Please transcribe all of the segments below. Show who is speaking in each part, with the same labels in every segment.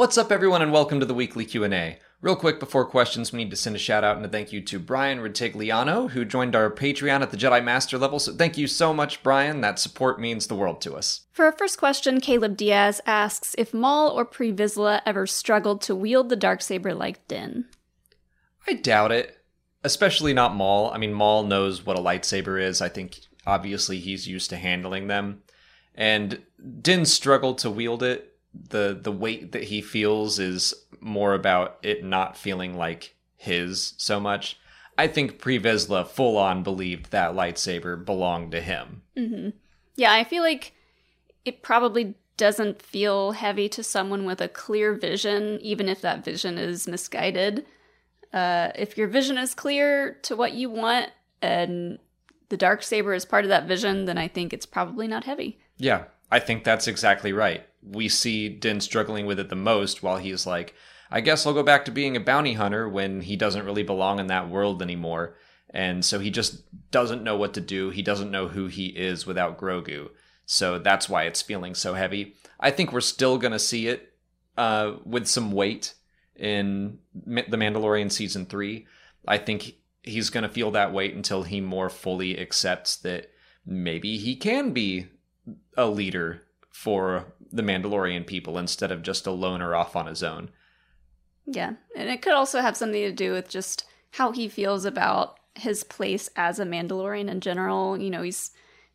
Speaker 1: What's up, everyone, and welcome to the weekly Q&A. Real quick before questions, we need to send a shout out and a thank you to Brian Ritigliano, who joined our Patreon at the Jedi Master level. So thank you so much, Brian. That support means the world to us.
Speaker 2: For our first question, Caleb Diaz asks if Maul or Pre Vizsla ever struggled to wield the dark saber like Din.
Speaker 1: I doubt it, especially not Maul. I mean, Maul knows what a lightsaber is. I think obviously he's used to handling them, and Din struggled to wield it the the weight that he feels is more about it not feeling like his so much. I think Pre Vizsla full on believed that lightsaber belonged to him.
Speaker 2: Mm-hmm. Yeah, I feel like it probably doesn't feel heavy to someone with a clear vision, even if that vision is misguided. Uh, if your vision is clear to what you want and the dark saber is part of that vision, then I think it's probably not heavy.
Speaker 1: Yeah, I think that's exactly right. We see Din struggling with it the most while he's like, I guess I'll go back to being a bounty hunter when he doesn't really belong in that world anymore. And so he just doesn't know what to do. He doesn't know who he is without Grogu. So that's why it's feeling so heavy. I think we're still going to see it uh, with some weight in The Mandalorian season three. I think he's going to feel that weight until he more fully accepts that maybe he can be a leader for the Mandalorian people instead of just a loner off on his own.
Speaker 2: Yeah, and it could also have something to do with just how he feels about his place as a Mandalorian in general. You know, he's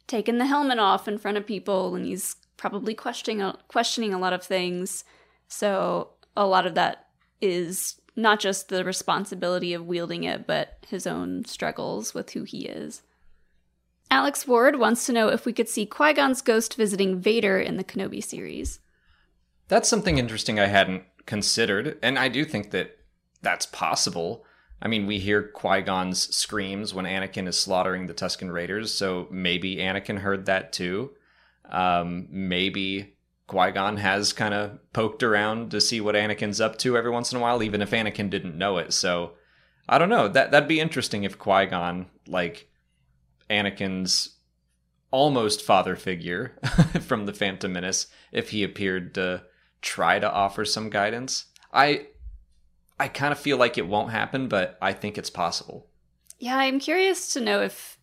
Speaker 2: taken the helmet off in front of people and he's probably questioning questioning a lot of things. So a lot of that is not just the responsibility of wielding it, but his own struggles with who he is. Alex Ward wants to know if we could see Qui Gon's ghost visiting Vader in the Kenobi series.
Speaker 1: That's something interesting I hadn't considered, and I do think that that's possible. I mean, we hear Qui Gon's screams when Anakin is slaughtering the Tusken Raiders, so maybe Anakin heard that too. Um, maybe Qui Gon has kind of poked around to see what Anakin's up to every once in a while, even if Anakin didn't know it. So I don't know. That that'd be interesting if Qui Gon like Anakin's almost father figure from the Phantom Menace if he appeared to try to offer some guidance. I I kind of feel like it won't happen, but I think it's possible.
Speaker 2: Yeah, I'm curious to know if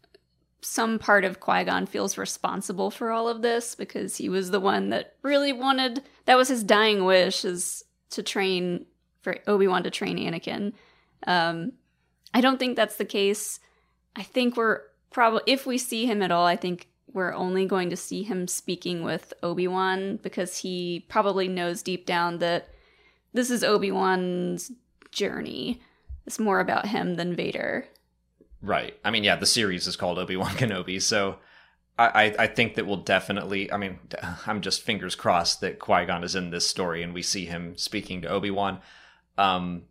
Speaker 2: some part of Qui Gon feels responsible for all of this because he was the one that really wanted. That was his dying wish is to train for Obi Wan to train Anakin. Um, I don't think that's the case. I think we're probably if we see him at all, I think we're only going to see him speaking with Obi-Wan because he probably knows deep down that this is Obi-Wan's journey. It's more about him than Vader.
Speaker 1: Right. I mean, yeah, the series is called Obi-Wan Kenobi, so I, I think that we'll definitely. I mean, I'm just fingers crossed that Qui Gon is in this story and we see him speaking to Obi Wan. Um,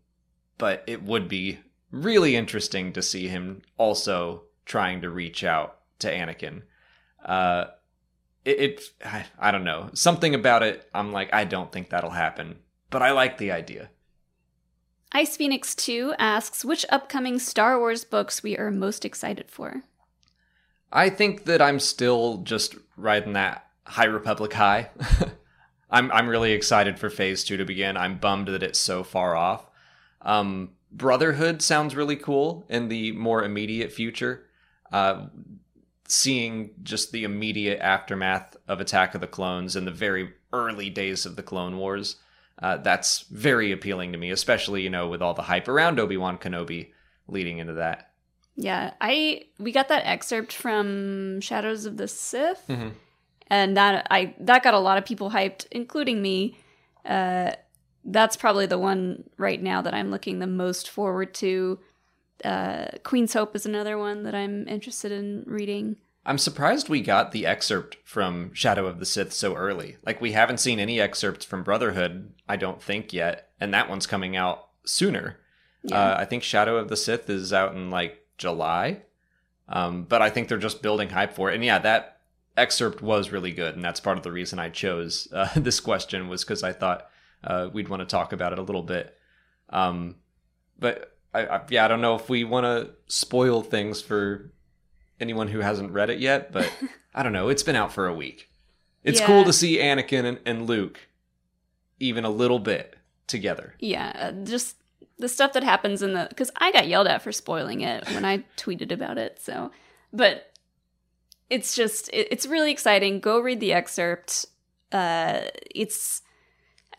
Speaker 1: but it would be really interesting to see him also trying to reach out to Anakin. Uh, it, it I, I don't know something about it. I'm like I don't think that'll happen, but I like the idea.
Speaker 2: Ice Phoenix 2 asks which upcoming Star Wars books we are most excited for.
Speaker 1: I think that I'm still just riding that High Republic high. I'm I'm really excited for Phase 2 to begin. I'm bummed that it's so far off. Um, Brotherhood sounds really cool in the more immediate future uh, seeing just the immediate aftermath of Attack of the Clones in the very early days of the Clone Wars. Uh, that's very appealing to me, especially you know with all the hype around Obi Wan Kenobi leading into that.
Speaker 2: Yeah, I we got that excerpt from Shadows of the Sith, mm-hmm. and that I that got a lot of people hyped, including me. Uh, that's probably the one right now that I'm looking the most forward to uh, Queen's Hope is another one that I'm interested in reading.
Speaker 1: I'm surprised we got the excerpt from Shadow of the Sith so early. Like, we haven't seen any excerpts from Brotherhood, I don't think, yet. And that one's coming out sooner. Yeah. Uh, I think Shadow of the Sith is out in like July. Um, but I think they're just building hype for it. And yeah, that excerpt was really good. And that's part of the reason I chose uh, this question, was because I thought uh, we'd want to talk about it a little bit. Um, but I, I, yeah, I don't know if we want to spoil things for anyone who hasn't read it yet, but I don't know. It's been out for a week. It's yeah. cool to see Anakin and, and Luke even a little bit. together.
Speaker 2: Yeah, just the stuff that happens in the because I got yelled at for spoiling it when I tweeted about it. So, but it's just it, it's really exciting. Go read the excerpt. Uh, it's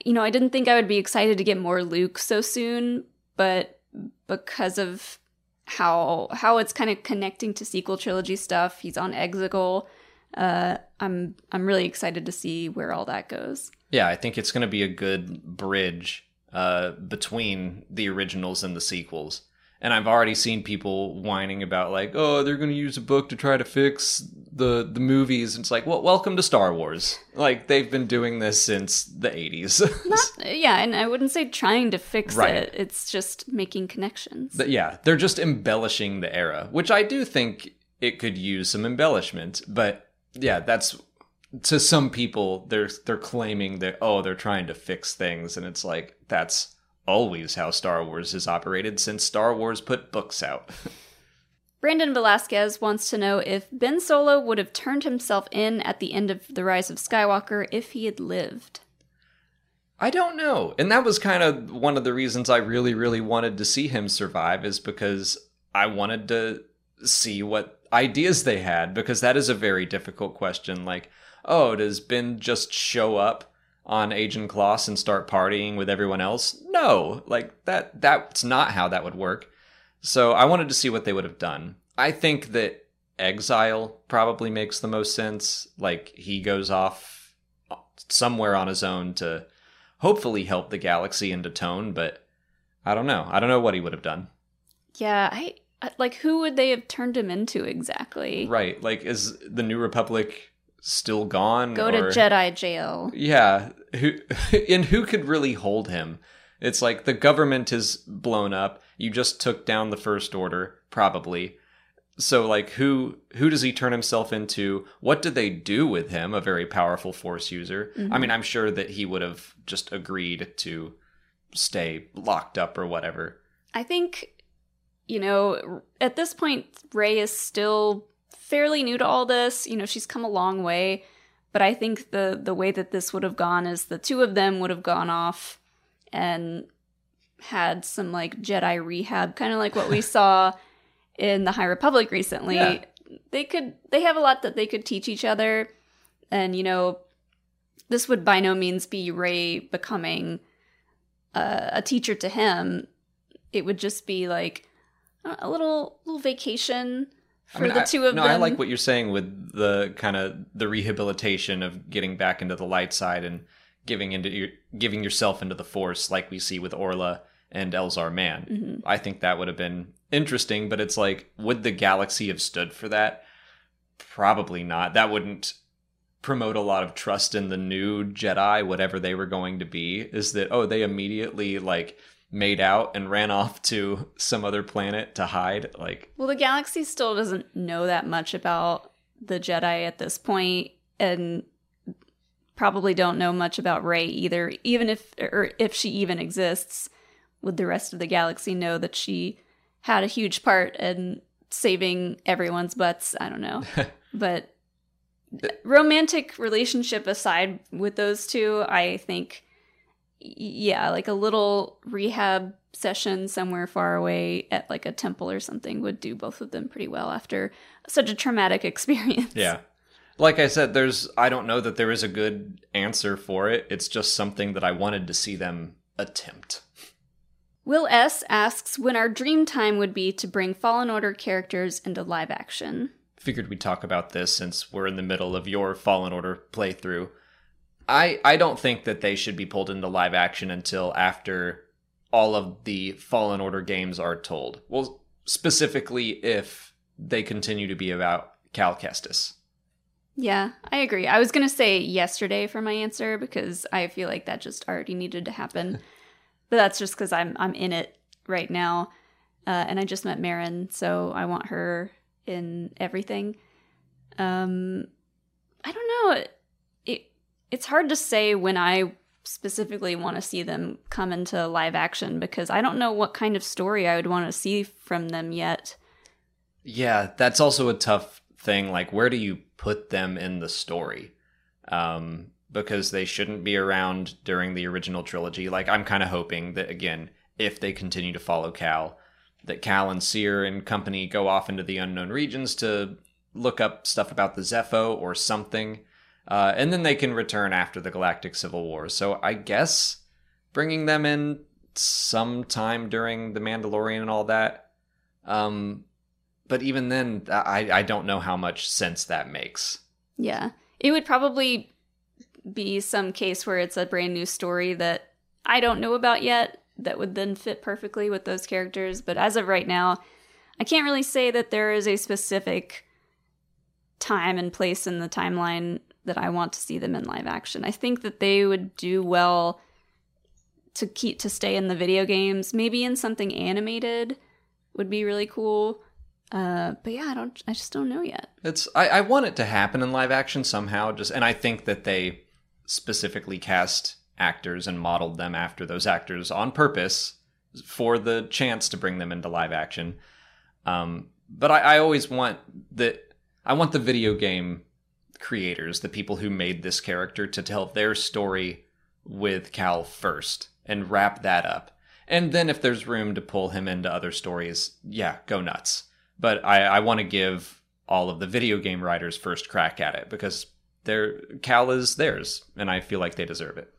Speaker 2: you know I didn't think I would be excited to get more Luke so soon, but because of how how it's kind of connecting to sequel trilogy stuff, he's on Exegol. Uh, I'm I'm really excited to see where all that goes.
Speaker 1: Yeah, I think it's going to be a good bridge uh, between the originals and the sequels. And I've already seen people whining about like, oh, they're going to use a book to try to fix the the movies. And it's like, well, welcome to Star Wars. Like they've been doing this since the '80s.
Speaker 2: Yeah, and I wouldn't say trying to fix
Speaker 1: Right.
Speaker 2: it. It's just making connections.
Speaker 1: But yeah, they're just embellishing the era, which I do think it could use some embellishment. But yeah, that's to some people they're they're claiming that oh they're trying to fix things, and it's like that's always how Star Wars has operated since Star Wars put books out.
Speaker 2: Brandon Velasquez wants to know if Ben Solo would have turned himself in at the end of The Rise of Skywalker if he had lived.
Speaker 1: I don't know. And that was kind of one of the reasons I really, really wanted to see him survive, is because I wanted to see what ideas they had, because that is a very difficult question. Like, oh, does Ben just show up on Ajan Kloss and start partying with everyone else? No. Like that that's not how that would work. So I wanted to see what they would have done. I think that exile probably makes the most sense. Like he goes off somewhere on his own to hopefully help the galaxy into tone, but I don't know. I don't know what he would have done.
Speaker 2: Yeah, I I- like who would they have turned him into exactly?
Speaker 1: Right. Like is the New Republic still gone?
Speaker 2: Go to Jedi jail.
Speaker 1: Yeah. Who and who could really hold him? It's like the government is blown up. You just took down the first order, probably. So like who who does he turn himself into? What did they do with him, a very powerful force user? I mean, mm-hmm. I'm sure that he would have just agreed to stay locked up or whatever.
Speaker 2: I think, you know, at this point, Rey is still fairly new to all this. You know, she's come a long way, but I think the the way that this would have gone is the two of them would have gone off and had some like Jedi rehab, kind of like what we saw in the High Republic recently.
Speaker 1: Yeah.
Speaker 2: They could they have a lot that they could teach each other, and you know, this would by no means be Rey becoming a, a teacher to him it would just be like a little little vacation for
Speaker 1: I mean,
Speaker 2: the two of
Speaker 1: no,
Speaker 2: them.
Speaker 1: I like what you're saying with the kind of the rehabilitation of getting back into the light side and giving into your giving yourself into the force, like we see with Orla and Elzar Mann.
Speaker 2: Mhm.
Speaker 1: I think that would have been interesting, but it's like, would the galaxy have stood for that? Probably not. That wouldn't promote a lot of trust in the new Jedi, whatever they were going to be. Is that oh, they immediately like made out and ran off to some other planet to hide? Like,
Speaker 2: Well, the galaxy still doesn't know that much about the Jedi at this point, and probably don't know much about Rey either. Even if, or if she even exists, would the rest of the galaxy know that she had a huge part in saving everyone's butts? I don't know, but romantic relationship aside with those two, I think, yeah, like a little rehab session somewhere far away at like a temple or something would do both of them pretty well after such a traumatic experience.
Speaker 1: Yeah. Like I said, there's I don't know that there is a good answer for it. It's just something that I wanted to see them attempt.
Speaker 2: Will S asks when our dream time would be to bring Fallen Order characters into live action.
Speaker 1: Figured we'd talk about this since we're in the middle of your Fallen Order playthrough. I I don't think that they should be pulled into live action until after all of the Fallen Order games are told. Well, specifically if they continue to be about Cal Kestis.
Speaker 2: Yeah, I agree. I was going to say yesterday for my answer because I feel like that just already needed to happen. but that's just cuz I'm I'm in it right now. Uh, and I just met Merrin, so I want her in everything. Um I don't know. It it's hard to say when I specifically want to see them come into live action because I don't know what kind of story I would want to see from them yet.
Speaker 1: Yeah, that's also a tough thing. Like, where do you put them in the story? Um, because they shouldn't be around during the original trilogy. Like I'm kind of hoping that again, if they continue to follow Cal, that Cal and Cere and company go off into the unknown regions to look up stuff about the Zeffo or something, uh, and then they can return after the Galactic Civil War. So I guess bringing them in sometime during the Mandalorian and all that. Um, but even then, I I don't know how much sense that makes.
Speaker 2: Yeah, it would probably be some case where it's a brand new story that I don't know about yet that would then fit perfectly with those characters. But as of right now, I can't really say that there is a specific time and place in the timeline that I want to see them in live action. I think that they would do well to keep to stay in the video games, maybe in something animated would be really cool. Uh, but yeah, I don't. I just don't know yet.
Speaker 1: It's I, I want it to happen in live action somehow. Just and I think that they specifically cast actors and modeled them after those actors on purpose for the chance to bring them into live action. Um, but I, I always want that. I want the video game creators, the people who made this character, to tell their story with Cal first and wrap that up. And then if there's room to pull him into other stories, yeah, go nuts. But I, I want to give all of the video game writers first crack at it because their Cal is theirs, and I feel like they deserve it.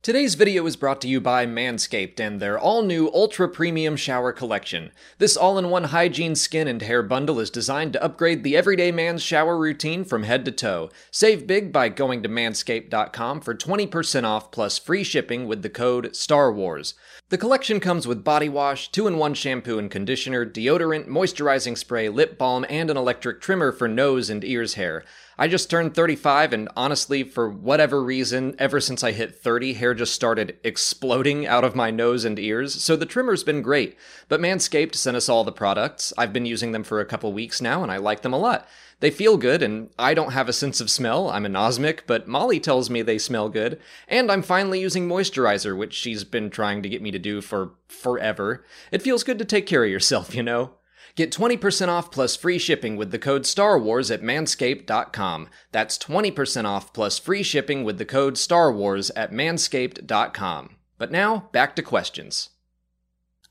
Speaker 1: Today's video is brought to you by Manscaped and their all new Ultra Premium Shower Collection. This all in one hygiene skin and hair bundle is designed to upgrade the everyday man's shower routine from head to toe. Save big by going to manscaped.com for 20% off plus free shipping with the code Star Wars. The collection comes with body wash, 2 in 1 shampoo and conditioner, deodorant, moisturizing spray, lip balm, and an electric trimmer for nose and ears hair. I just turned 35, and honestly, for whatever reason, ever since I hit 30, hair just started exploding out of my nose and ears, so the trimmer's been great. But Manscaped sent us all the products. I've been using them for a couple weeks now, and I like them a lot. They feel good, and I don't have a sense of smell. I'm anosmic, but Molly tells me they smell good. And I'm finally using moisturizer, which she's been trying to get me to do for forever. It feels good to take care of yourself, you know? Get 20% off plus free shipping with the code Star Wars at manscaped.com. That's 20% off plus free shipping with the code Star Wars at manscaped.com. But now, back to questions.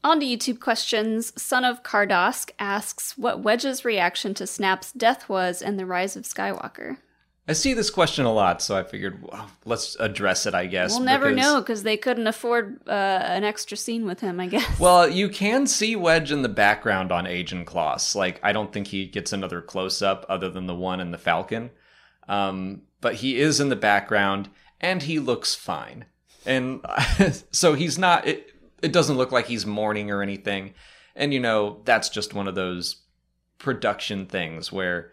Speaker 2: On to YouTube questions. Son of Cardosk asks what Wedge's reaction to Snap's death was in The Rise of Skywalker.
Speaker 1: I see this question a lot, so I figured well, let's address it, I guess.
Speaker 2: We'll never because... know because they couldn't afford uh, an extra scene with him, I guess.
Speaker 1: Well, you can see Wedge in the background on Ajan Kloss. Like, I don't think he gets another close up other than the one in the Falcon. Um, but he is in the background and he looks fine. And so he's not, it, it doesn't look like he's mourning or anything. And, you know, that's just one of those production things where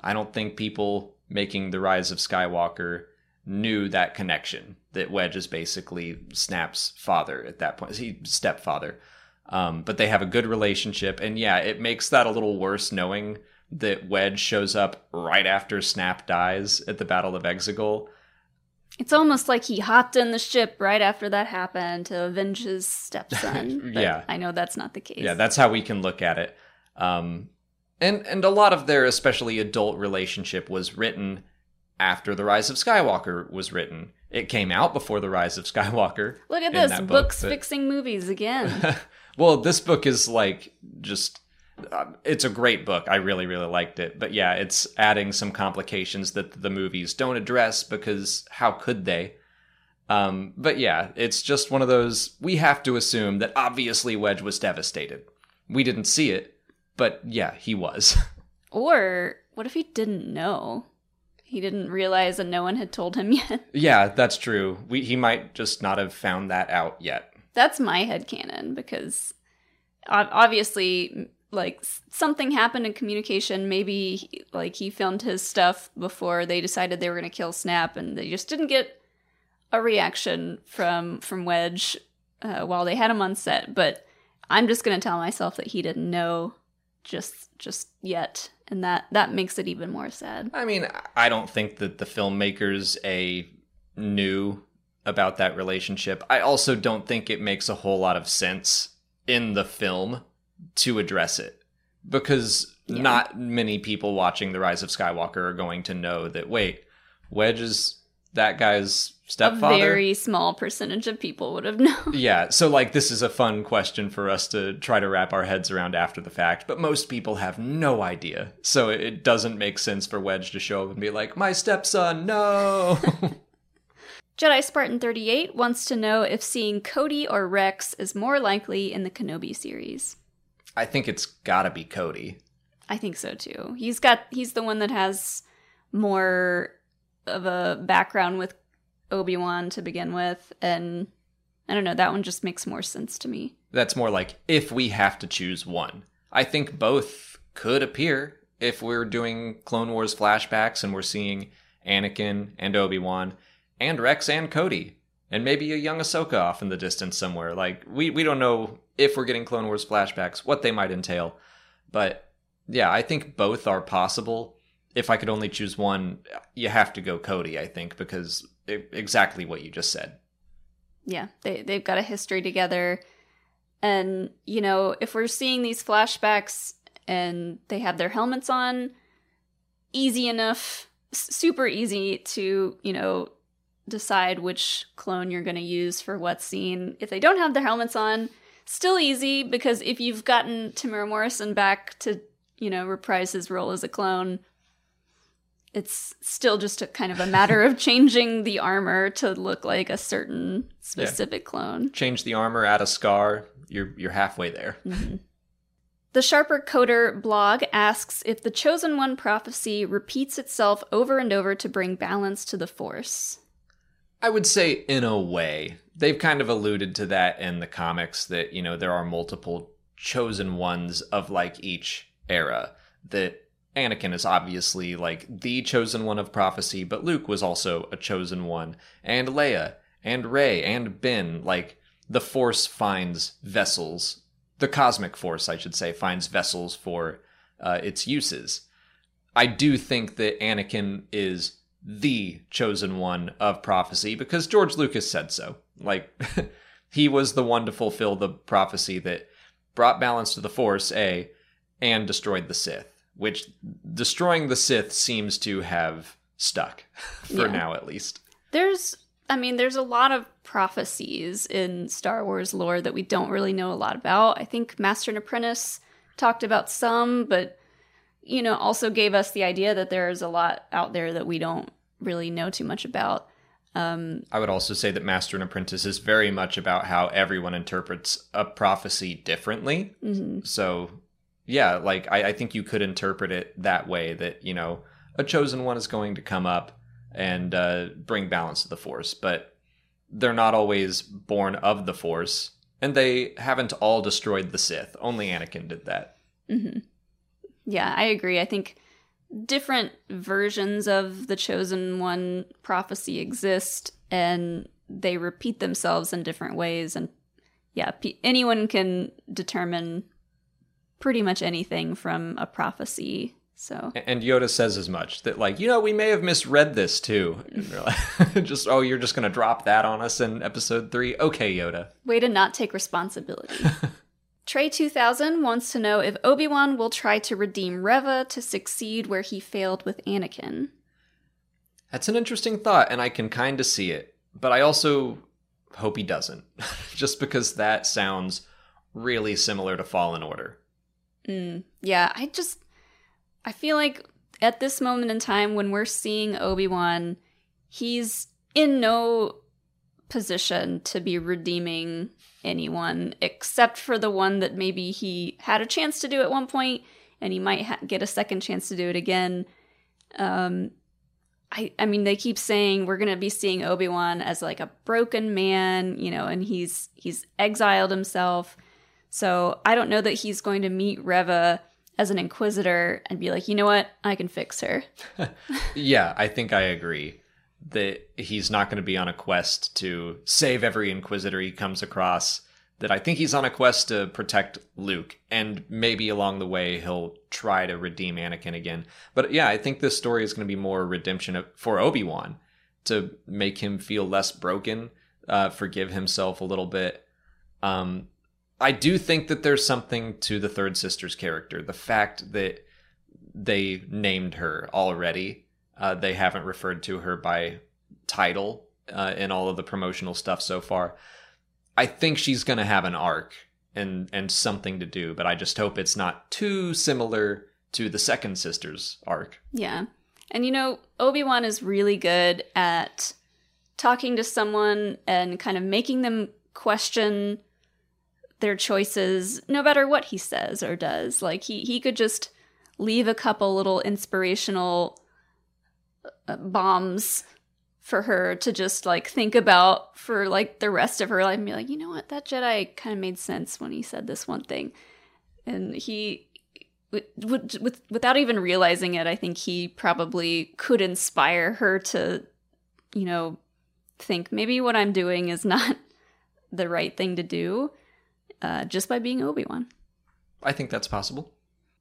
Speaker 1: I don't think people making the rise of Skywalker knew that connection that Wedge is basically Snap's father at that point. He stepfather. Um, but they have a good relationship, and yeah, it makes that a little worse knowing that Wedge shows up right after Snap dies at the Battle of Exegol.
Speaker 2: It's almost like he hopped in the ship right after that happened to avenge his stepson. yeah, I know that's not the case.
Speaker 1: Yeah, that's how we can look at it. Um, and and a lot of their especially adult relationship was written after the rise of skywalker was written. It came out before the rise of skywalker
Speaker 2: look at this book, books but... fixing movies again.
Speaker 1: Well this book is like just uh, it's a great book. I really really liked it. But yeah it's adding some complications that the movies don't address because how could they? Um, but yeah it's just one of those we have to assume that obviously wedge was devastated. We didn't see it but yeah, he was.
Speaker 2: Or what if he didn't know? He didn't realize and no one had told him yet.
Speaker 1: Yeah, that's true. We, he might just not have found that out yet.
Speaker 2: That's my head canon because obviously like something happened in communication maybe like he filmed his stuff before they decided they were going to kill snap and they just didn't get a reaction from from wedge uh, while they had him on set but i'm just going to tell myself that he didn't know just just yet and that that makes it even more sad
Speaker 1: i mean i don't think that the filmmakers a knew about that relationship i also don't think it makes a whole lot of sense in the film to address it because yeah. not many people watching the rise of skywalker are going to know that wait Wedge is that guy's
Speaker 2: A
Speaker 1: stepfather.
Speaker 2: very small percentage of people would have known.
Speaker 1: Yeah, so like this is a fun question for us to try to wrap our heads around after the fact, but most people have no idea. So it doesn't make sense for Wedge to show up and be like, "My stepson, no."
Speaker 2: Jedi Spartan 38 wants to know if seeing Cody or Rex is more likely in the Kenobi series.
Speaker 1: I think it's got to be Cody.
Speaker 2: I think so too. He's got he's the one that has more of a background with Obi-Wan to begin with and I don't know, that one just makes more sense to me.
Speaker 1: That's more like if we have to choose one. I think both could appear if we're doing Clone Wars flashbacks and we're seeing Anakin and Obi-Wan and Rex and Cody and maybe a young Ahsoka off in the distance somewhere. Like we we don't know if we're getting Clone Wars flashbacks, what they might entail. But yeah, I think both are possible. If I could only choose one, you have to go Cody, I think, because exactly what you just said.
Speaker 2: Yeah, they they've got a history together. And, you know, if we're seeing these flashbacks and they have their helmets on, easy enough, super easy to, you know, decide which clone you're going to use for what scene. If they don't have their helmets on, still easy because if you've gotten Temuera Morrison back to, you know, reprise his role as a clone, it's still just a kind of a matter of changing the armor to look like a certain specific clone.
Speaker 1: Change the armor, add a scar, you're you're halfway there. Mm-hmm.
Speaker 2: The Sharper Coder blog asks if the Chosen One prophecy repeats itself over and over to bring balance to the Force.
Speaker 1: I would say in a way. They've kind of alluded to that in the comics that, you know, there are multiple chosen ones of like each era. That Anakin is obviously like the chosen one of prophecy, but Luke was also a chosen one. And Leia and Rey and Ben, like the Force finds vessels. The cosmic force, I should say, finds vessels for uh, its uses. I do think that Anakin is the chosen one of prophecy because George Lucas said so. Like, he was the one to fulfill the prophecy that brought balance to the Force, A, and destroyed the Sith, which destroying the Sith seems to have stuck, for
Speaker 2: Yeah.
Speaker 1: now at least.
Speaker 2: There's, I mean, there's a lot of prophecies in Star Wars lore that we don't really know a lot about. I think Master and Apprentice talked about some, but, you know, also gave us the idea that there's a lot out there that we don't really know too much about. Um,
Speaker 1: I would also say that Master and Apprentice is very much about how everyone interprets a prophecy differently.
Speaker 2: mhm.
Speaker 1: So, yeah, like I, I think you could interpret it that way that, you know, a chosen one is going to come up and uh, bring balance to the Force, but they're not always born of the Force, and they haven't all destroyed the Sith. Only Anakin did that.
Speaker 2: hmm Yeah, I agree. I think different versions of the chosen one prophecy exist and they repeat themselves in different ways and yeah, anyone can determine pretty much anything from a prophecy. So,
Speaker 1: And Yoda says as much that, like, you know, we may have misread this too. Like, just, oh, you're just going to drop that on us in episode three? Okay, Yoda.
Speaker 2: way to not take responsibility. Trey 2000 wants to know if Obi-Wan will try to redeem Reva to succeed where he failed with Anakin.
Speaker 1: That's an interesting thought, and I can kind of see it. But I also hope he doesn't, just because that sounds really similar to Fallen Order.
Speaker 2: Mm, yeah, I just I feel like at this moment in time when we're seeing Obi-Wan, he's in no position to be redeeming anyone except for the one that maybe he had a chance to do at one point and he might ha- get a second chance to do it again. Um I I mean they keep saying we're going to be seeing Obi-Wan as like a broken man, you know, and he's he's exiled himself. So I don't know that he's going to meet Reva as an inquisitor and be like, you know what, I can fix her.
Speaker 1: Yeah, I think I agree that he's not going to be on a quest to save every Inquisitor he comes across. That I think he's on a quest to protect Luke, and maybe along the way he'll try to redeem Anakin again. But yeah, I think this story is going to be more redemption for Obi Wan to make him feel less broken, uh, forgive himself a little bit. Um, I do think that there's something to the third sister's character. The fact that they named her already Uh, they haven't referred to her by title uh, in all of the promotional stuff so far. I think she's going to have an arc and and something to do, but I just hope it's not too similar to the second sister's arc.
Speaker 2: Yeah. And you know, Obi-Wan is really good at talking to someone and kind of making them question their choices no matter what he says or does. Like he he could just leave a couple little inspirational uh, bombs for her to just like think about for like the rest of her life and be like, you know what, that Jedi kind of made sense when he said this one thing. And he, with, with, without even realizing it, I think he probably could inspire her to, you know, think maybe what I'm doing is not the right thing to do uh, just by being Obi Wan.
Speaker 1: I think that's possible.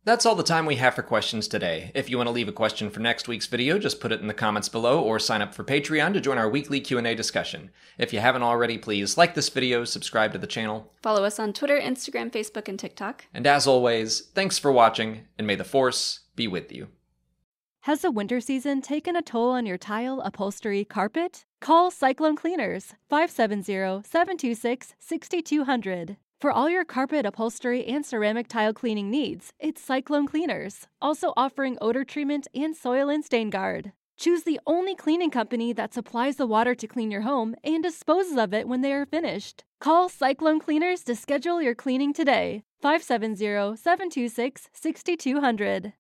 Speaker 1: That's all the time we have for questions today. If you want to leave a question for next week's video, just put it in the comments below or sign up for Patreon to join our weekly Q&A discussion. If you haven't already, please like this video, subscribe to the channel.
Speaker 2: Follow us on Twitter, Instagram, Facebook, and TikTok.
Speaker 1: And as always, thanks for watching, and may the Force be with you.
Speaker 3: Has the winter season taken a toll on your tile, upholstery, carpet? Call Cyclone Cleaners 570 726 6200. For all your carpet, upholstery, and ceramic tile cleaning needs, it's Cyclone Cleaners, also offering odor treatment and soil and stain guard. Choose the only cleaning company that supplies the water to clean your home and disposes of it when they are finished. Call Cyclone Cleaners to schedule your cleaning today. 570 726 6200.